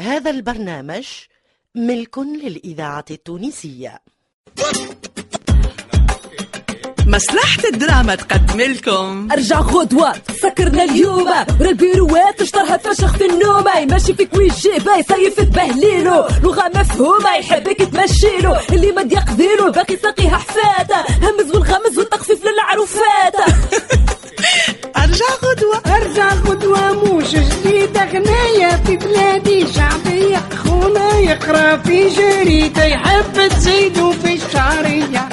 هذا البرنامج ملك للإذاعة التونسية. مصلحة الدراما تقدم لكم. أرجع غدوة سكرنا اليوم. ورا البيروات اشطرها فشخ في النوم. ماشي فيك ويجيب يصيف تبهليلو. لغة مفهومة يحبك تمشيلو. اللي ما يقضيلو باقي ساقيها حفاتة همز والغمز والتخفيف للعروفات أرجع غدوة أرجع غدوة موش جديدة غنية في بلادي شعبية خونا يقرأ في جريدة يحب تزيدو في الشعرية.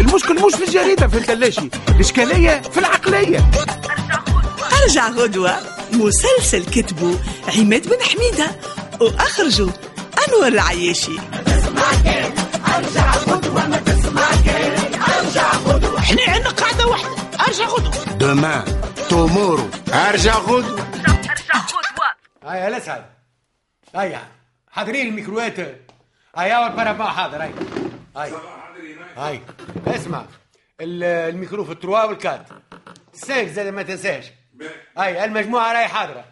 المشكل مش في الجريدة في الكلاشي الإشكالية في العقلية. أرجع غدوة مسلسل كتبه عماد بن حميدة وأخرجه أنور العياشي. إحنا عندنا قاعدة واحدة أرجع غدوة. دومان تومورو أرجع غدوة. هيا الاسعد هيا. حاضرين الميكروات هيا والبارابا حاضر هيا. هيا. هيا اسمع ال- الميكرو في التروا والكات. السيف زاد ما تنساش. هيا المجموعة راهي حاضرة.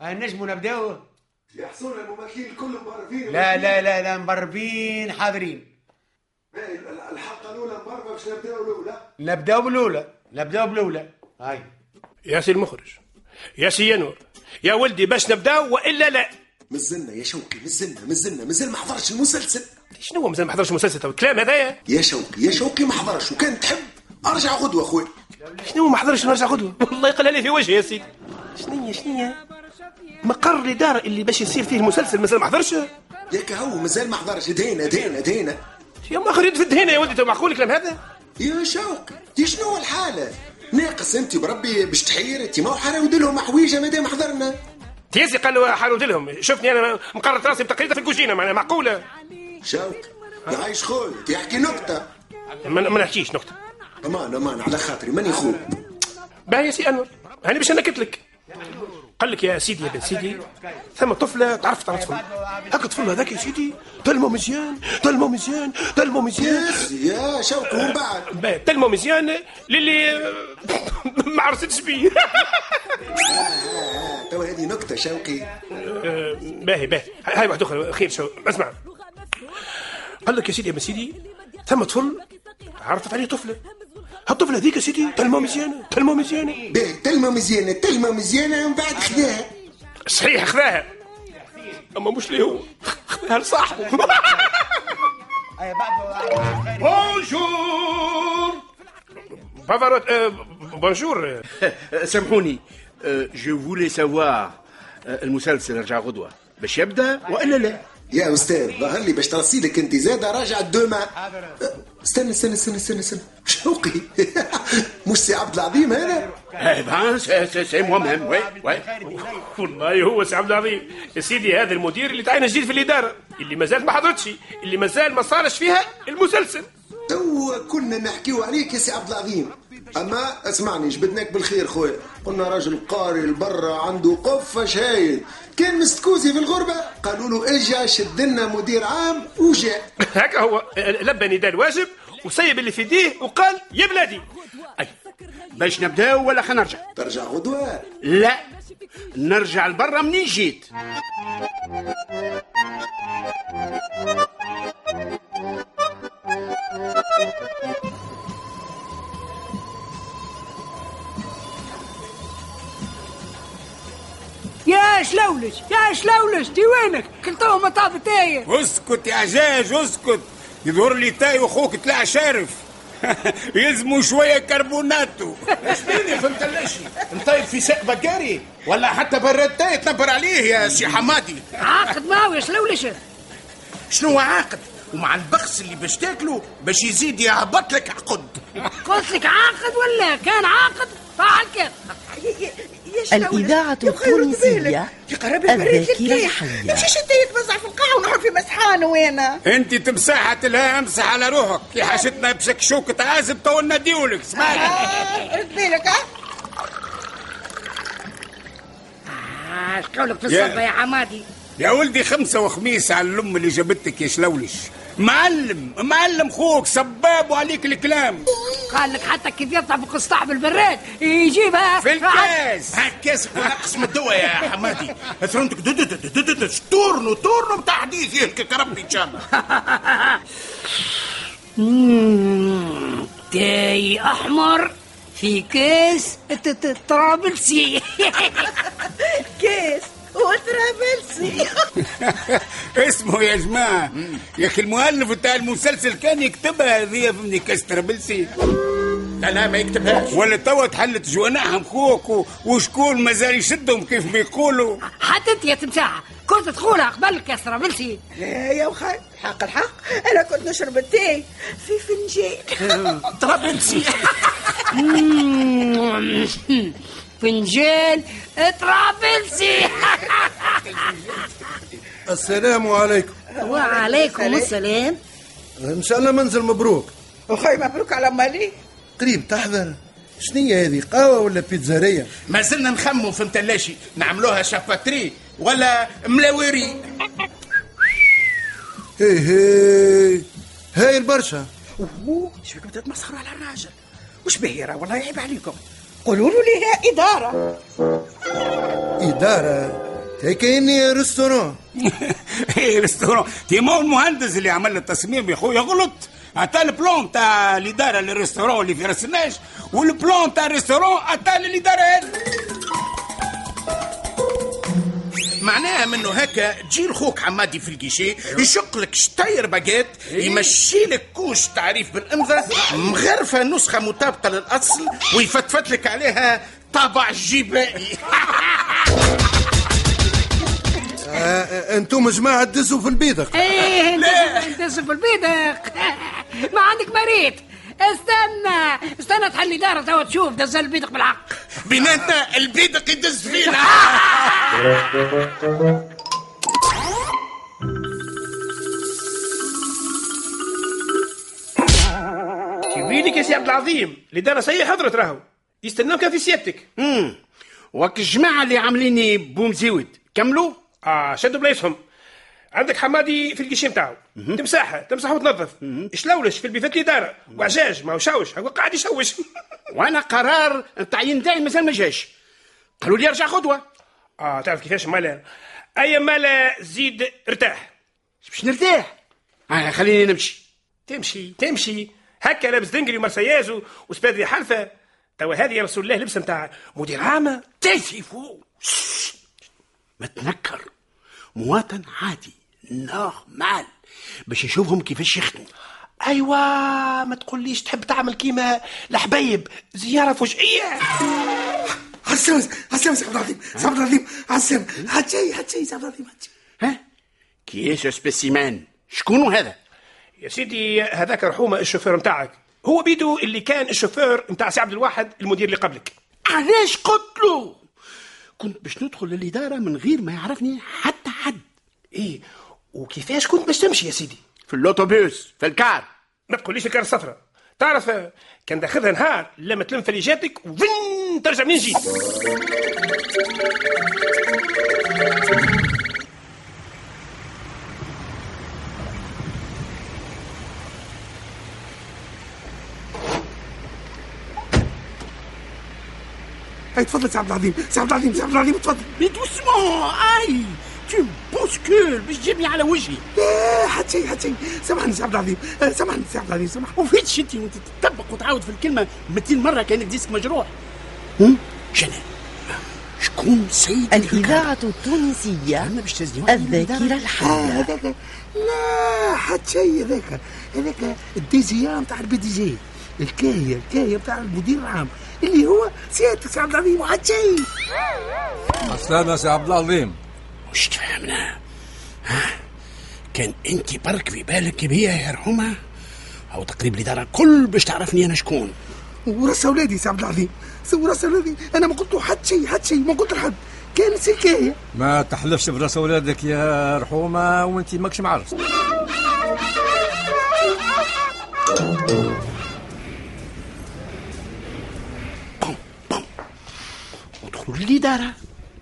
هيا نجموا نبدأو. يحصل الممثلين كلهم مبرفين لا لا لا لا مبربين حاضرين. الحلقة الأولى مبرفه باش نبدأو الأولى؟ نبدأو بالأولى. نبدأو بالأولى. هاي. يا سي المخرج يا سي ينور يا ولدي باش نبداو وإلا لا. مازلنا يا شوقي مازلنا مازلنا مازال ما حضرش المسلسل. شنو هو مازال ما حضرش مسلسل تو الكلام هذايا. يا شوقي يا شوقي ما حضرش وكان تحب. أرجع غدوة خويا شنو ما حضرش نرجع غدوة؟ والله يقلها لي في وجهي يا سيدي. شنية شنية مقر الإدارة اللي باش يصير فيه المسلسل مازال ما حضرش؟ ياك هو مازال ما حضرش. دينا دينا دينا. يا مؤخر يدفد هنا يا ولدي تو معقول الكلام هذا؟ يا شوقي يا شنو هو الحالة؟ ناقص انت بربي باش تحير انت ما حراود لهم حويجة مادام حضرنا. تيزي قال له حارود لهم شفتني أنا مقرط راسي بتقريده في الكوجينة معناها معقولة. شوقي عايش خويا تحكي نكتة. ما, نحكيش نكتة. أمان أمان على خاطري ماني خوك باهي يا سي أنور. هاني باش نكت لك. قال لك يا سيدي يا بن سيدي ثم طفلة تعرفت على طفل هاك الطفل هذاك يا سيدي تلمو مزيان تلمو مزيان تلمو مزيان. يا شوقي ومن بعد؟ تلمو مزيان للي ما عرفتش بيه. آه، توا هذه نكتة شوقي. آه، باهي باهي هاي واحد أخرى خير شو اسمع. قال لك يا سيدي يا بن سيدي ثم طفل عرفت عليه طفلة. هالطفله هذيك سيدي. تلمو مزيانة تلمو مزيانة. باهي تلمه مزيانة تلمه مزيانة ومن بعد خداها صحيح خذاها. أما مش ليه هو. خذاها لصاحبه. بعد بونجور بافاروت آه، بونجور. سامحوني. جو فولي سافوار المسلسل رجع غدوة. باش يبدأ وإلا لا؟ يا أستاذ ظهر لي باش ترصيدك أنت. زاده راجع الدوما. استنى استنى استنى استنى استنى. شوقي. مش سي عبد العظيم هذا؟ إيه بان سي سي مهم. oui oui. والله هو سي عبد العظيم. يا سيدي هذا المدير اللي تعين جديد في الإدارة اللي مازال ما حضرتش اللي مازال ما صارش فيها المسلسل. تو كنا نحكيو عليك يا سي عبد العظيم. أما اسمعني جبدناك بالخير خويا. قلنا راجل قاري لبرا عنده قفة شايل كان مستكوزي في الغربة؟ قالوا له إجا شد لنا مدير عام وجاء. هكا هو لبى نداء الواجب وسيب اللي في يديه وقال يا بلادي. أي. باش نبداو ولا خلينا نرجع؟ ترجع غدوة؟ لا نرجع لبرا منين جيت؟ يا شلولش يا شلولش دي وينك؟ كلتهم مطاب تاية. اسكت يا عجاج اسكت. يظهر لي تاي وأخوك طلع شارف. يلزموا شوية كربوناتو. شبيني في الكلاشي نطيب في ساق بكاري. ولا حتى براد تنبر عليه يا سي حمادي. عاقد معه يا شلولش. شنو عاقد؟ ومع البخس اللي باش تاكله باش يزيد يهبط لك عقد. قلت لك عاقد ولا كان عاقد فعل كيف؟ الإذاعة التونسية الذاكرة الحية مشيش انت يتوزع في القاعة ونروح في مسحان وأنا أنت تمساحة لها أمسح على روحك. كي حاجتنا بشكشوكة عازب تو نديولك اسمعني رد بالك ها آه، إيش قولك في يا- الصبة يا حمادي يا ولدي خمسة وخميس على الأم اللي جابتك يا شلولش. معلم معلم خوك سباب وعليك الكلام. قال لك حتى كيف يطلع في قسطاع بالبراد. يجيبها. في الكاس. هالكاس نقص من الدواء يا حمادي. ثرنتك تورنو تورنو بتاع حديث يهلكك ربي ان شاء الله تاي أحمر في كاس طرابلسي كاس. وطرابلسي اسمه يا جماعة. يا أخي المؤلف بتاع المسلسل كان يكتبها هذه في كاس طرابلسي لا لا ما يكتبهاش. ولا توا تحلت جوانحهم خوك وشكون مازال يشدهم كيف بيقولوا. حتى أنت يا تمساحه كنت تقولها قبل كاس طرابلسي لا يا وخي حق الحق. أنا كنت نشرب التاي في فنجان. طرابلسي فنجان طرابلسي السلام عليكم. وعليكم السلام. إن شاء الله منزل مبروك. وخي مبروك على مالي. قريب تحضر. شنية هذه قهوة ولا بيتزارية؟ ما زلنا نخموا في متلاشي نعملوها شاباتري ولا ملاوري هي هي. هاي البرشا. أوه شبيك بدات تمسخروا على الراجل. وش بهيرة؟ والله يعيب عليكم. قولوا له ليها إدارة. إدارة؟ هي كأني ريستوران إيه ريستوران تيمون المهندس اللي عمل التصميم يا خويا غلط. عطى البلون تاع الإدارة للريستوران اللي في رأس الناس والبلون تاع الريستوران عطى للإدارة هذه. معناها منه هكا تجي لخوك حمادي في الكيشي يشق لك شتاير باجيت يمشي لك كوش تعريف بالامضه مغرفة نسخة مطابقة للأصل ويفتفت لك عليها طابع جبائي آه، أنتم جماعة تدزوا في البيدق. إيه انت انت في البيدق. ما عندك مريض. استنى استنى تحلي دارة توا تشوف دزل البيدق بالحق. بيناتنا البيدق يدز فينا. ويلك يا سي عبد العظيم اللي دار سيء حضرت راهو. يستناو كان في سيادتك. امم وك الجماعه اللي عامليني بومزيود كملوا؟ آه شدوا بلايصهم. عندك حمادي في الكيشي نتاعو تمسحها تمسح وتنظف. شلولش في البيفات الاداره وعجاج ما هو هو قاعد يشوش. وأنا قرار التعيين تاعي مازال ما جاش. قالوا لي ارجع خطوة. آه تعرف كيفاش؟ مالا أي مالا زيد ارتاح. باش نرتاح؟ آه خليني نمشي. تمشي تمشي. هكا لابس دنقري ومرسياز وسبادري حلفة. توا هذه يا رسول الله لبسه نتاع مدير عامه تيسيفو ما تنكر مواطن عادي. نورمال. باش نشوفهم كيفاش يخدموا. أيوا ما تقوليش تحب تعمل كيما الحبايب. زيارة فجئيه عسام عسام سي عبد العظيم سي عبد العظيم عسام. هاتشي هاتشي سي عبد العظيم هاتشي. ها؟ كياش سبيسيمان. شكون هذا؟ يا سيدي هذاك رحومه الشوفير نتاعك هو بيدو اللي كان الشوفير نتاع سي عبد الواحد المدير اللي قبلك. علاش قلت له؟ كنت باش ندخل للإدارة من غير ما يعرفني حتى حد. إيه وكيفاش كنت باش تمشي يا سيدي؟ في l'autobus في الكار. ما تقوليش الكار الصفراء تعرف كان داخلها نهار لما تلم فليجاتك وفن ترجع منين جيت هاي تفضل سي عبد العظيم. سي عبد العظيم سي عبد العظيم تفضل. mais doucement اي تو باش تجيبني على وجهي. إيه، هاتشي هاتشي سامحني سي عبد العظيم. آه، سامحني سي عبد العظيم سامحني. وفيتش انت وانت تطبق وتعاود في الكلمة 200 مرة كأنك disque مجروح؟ جنان شكون سيد الإذاعة التونسية أنا باش تهزني الذاكرة آه، الحية. هذاك. لا هاتشي هذاك. هذاك. ال deuxième تاع ال PDG الكاية الكاية بتاع المدير العام. اللي هو سيادة سي عبد العظيم وهاتشي عسلامة سي عبد العظيم. وش تفهمنا ها؟ كان انت برك في بالك بيا يا رحمة أو تقريب الإدارة الكل باش تعرفني أنا شكون. ورث أولادي سي عبد العظيم. ورث أولادي. أنا ما قلت حد شيء حد شيء. ما قلت لحد. كان سكايه ما تحلفش برأس أولادك يا رحومة وانت ماكش معرس. بوم بوم ودخلوا للإدارة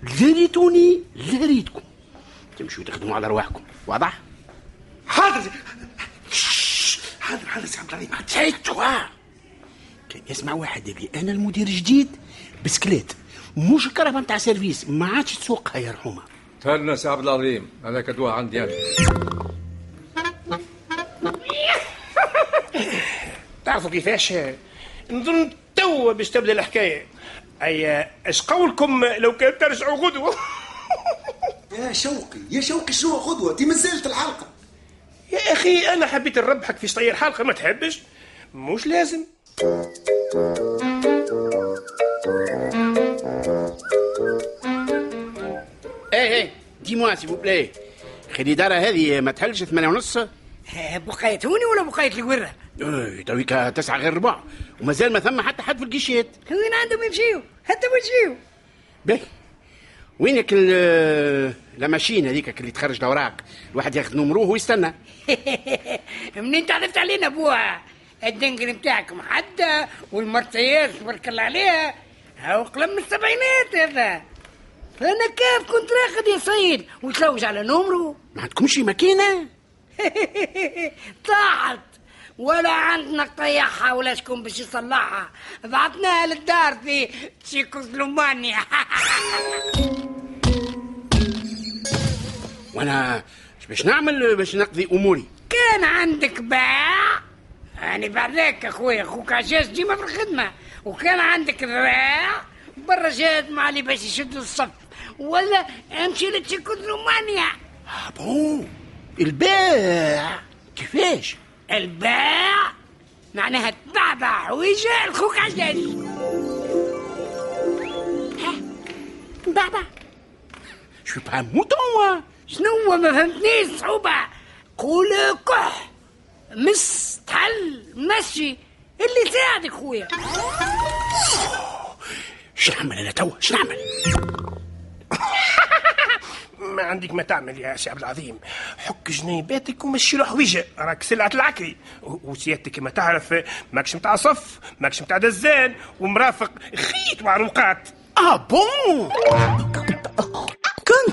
لا ريتوني لا ريتكم. تمشوا تخدموا على رواحكم. واضح؟ حاضر. خلص يا عبد العظيم كان يسمع واحد يبي أنا المدير الجديد بسكليت. مش الكرهبة نتاع service ما عادش تسوقها يا رحومة. تهنى سي عبد العظيم هذاك دواء عندي أنا تعرفوا كيفاش؟ نظن توا باش تبدأ الحكاية. أي اش قولكم لو كان ترجعوا غدوة؟ يا شوقي يا شوقي شنو غدوة؟ دي مازالت الحلقة. يا أخي أنا حبيت نربحك في شطير حلقة ما تحبش؟ مش لازم. إيه إيه dis-moi s'il te plaît. خلي دارة هذه ما تحلش ثمانية ونص. بقيت هوني ولا بقيت الورة إيه تويكا تسعة غير ربع. ومازال ما ثم حتى حد في القيشات وين عندهم يمشيو حتى ويمشيو باهي وينك ال- لا ماشين هذيك اللي تخرج دوراك الواحد ياخذ نمروه ويستنى منين تعرفت علينا ابوها الدنقل نتاعك محدة والمرتياس تبارك الله عليها. هاو قلم من السبعينات هذا. أنا كيف كنت راقد يا سيد؟ وتلوج على نمره. ما عندكمش ماكينة؟ طاحت ولا عندنا طيحها ولا شكون باش يصلحها. بعثناها للدار في تشيكوسلومانيا وأنا اش باش نعمل باش نقضي أموري. كان عندك باع؟ يعني بعدك أخويا أخوك عشاش ديما في الخدمة. وكان عندك ذراع برا جاد مع اللي باش يشدوا الصف. ولا أمشي لتشيكوسلومانيا بون. الباع. كيفاش؟ الباع معناها تبعبع حويجه الخوك عشاش بابا شو با موتون شنو ما فهمتنيش صعوبة. قول كح مس تحل مشي. اللي ساعدك خويا. شو نعمل أنا توا؟ شو نعمل ما عندك ما تعمل يا سي عبد العظيم. حك جنيباتك ومشي له حويجه راك سلعة العكري. وسيادتك كما تعرف ماكش متاع صف ماكش متاع دزان ومرافق خيط معروقات آه بون!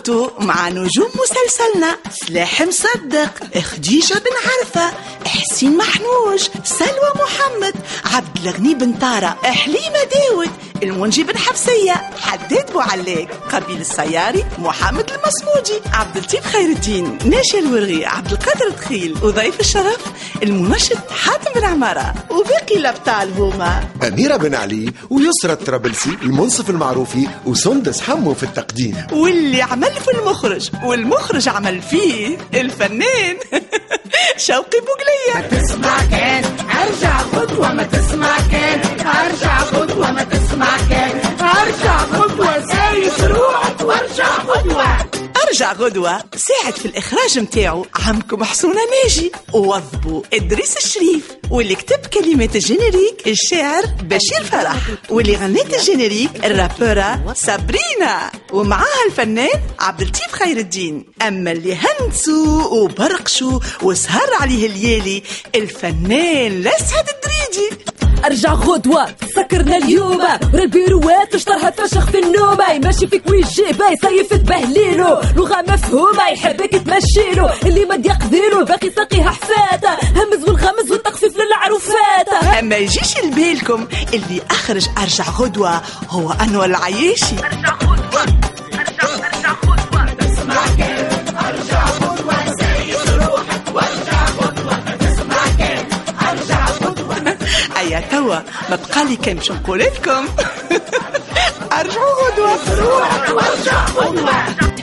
كنتوا مع نجوم مسلسلنا سلاح مصدق خديجة بن عرفة حسين محنوج سلوى محمد عبد الغني بن طارة حليمة داود المنجي بن حفصية حداد بوعلاق قبيل السياري محمد المصمودي عبد اللطيف خير الدين ناشي الورغي عبد القادر دخيل وضيف الشرف المنشط حاتم بن عمارة وباقي الأبطال هما. أميرة بن علي ويسرى الطرابلسي المنصف المعروفي وسندس حمو في التقديم. واللي عمل في المخرج والمخرج عمل فيه الفنان. شوقي بوقلية. تسمع كان أرجع خطوة ما تسمع كان أرجع غدوة ما تسمع كان أرجع غدوة سايس روحك وأرجع غدوة ارجع غدوة ساعد في الإخراج متاعو. عمكم حسونة ناجي ووظبوا إدريس الشريف. واللي كتب كلمات ال générique الشاعر بشير فرح. واللي غنت ال générique الرابورة سابرينا. ومعاها الفنان عبد اللطيف خير الدين. أما اللي هنسوا وبرقشوا وسهر عليه الليالي الفنان الأسعد الدريدي أرجع غدوة سكرنا اليوم. ورا البيروات اشطرها فشخ في النوم. ماشي فيك ويجيبه يصيف تبهليلو. لغة مفهومة. يحبك تمشيلو. اللي ما يقديلو باقي ساقيها حفاتة همز والغمز والتخفيف للعروفات أما يجيش لبالكم اللي أخرج أرجع غدوة هو أنور العياشي أيا توا ما بقالي كان باش نقول لكم. ارجعوا وارجع خطوة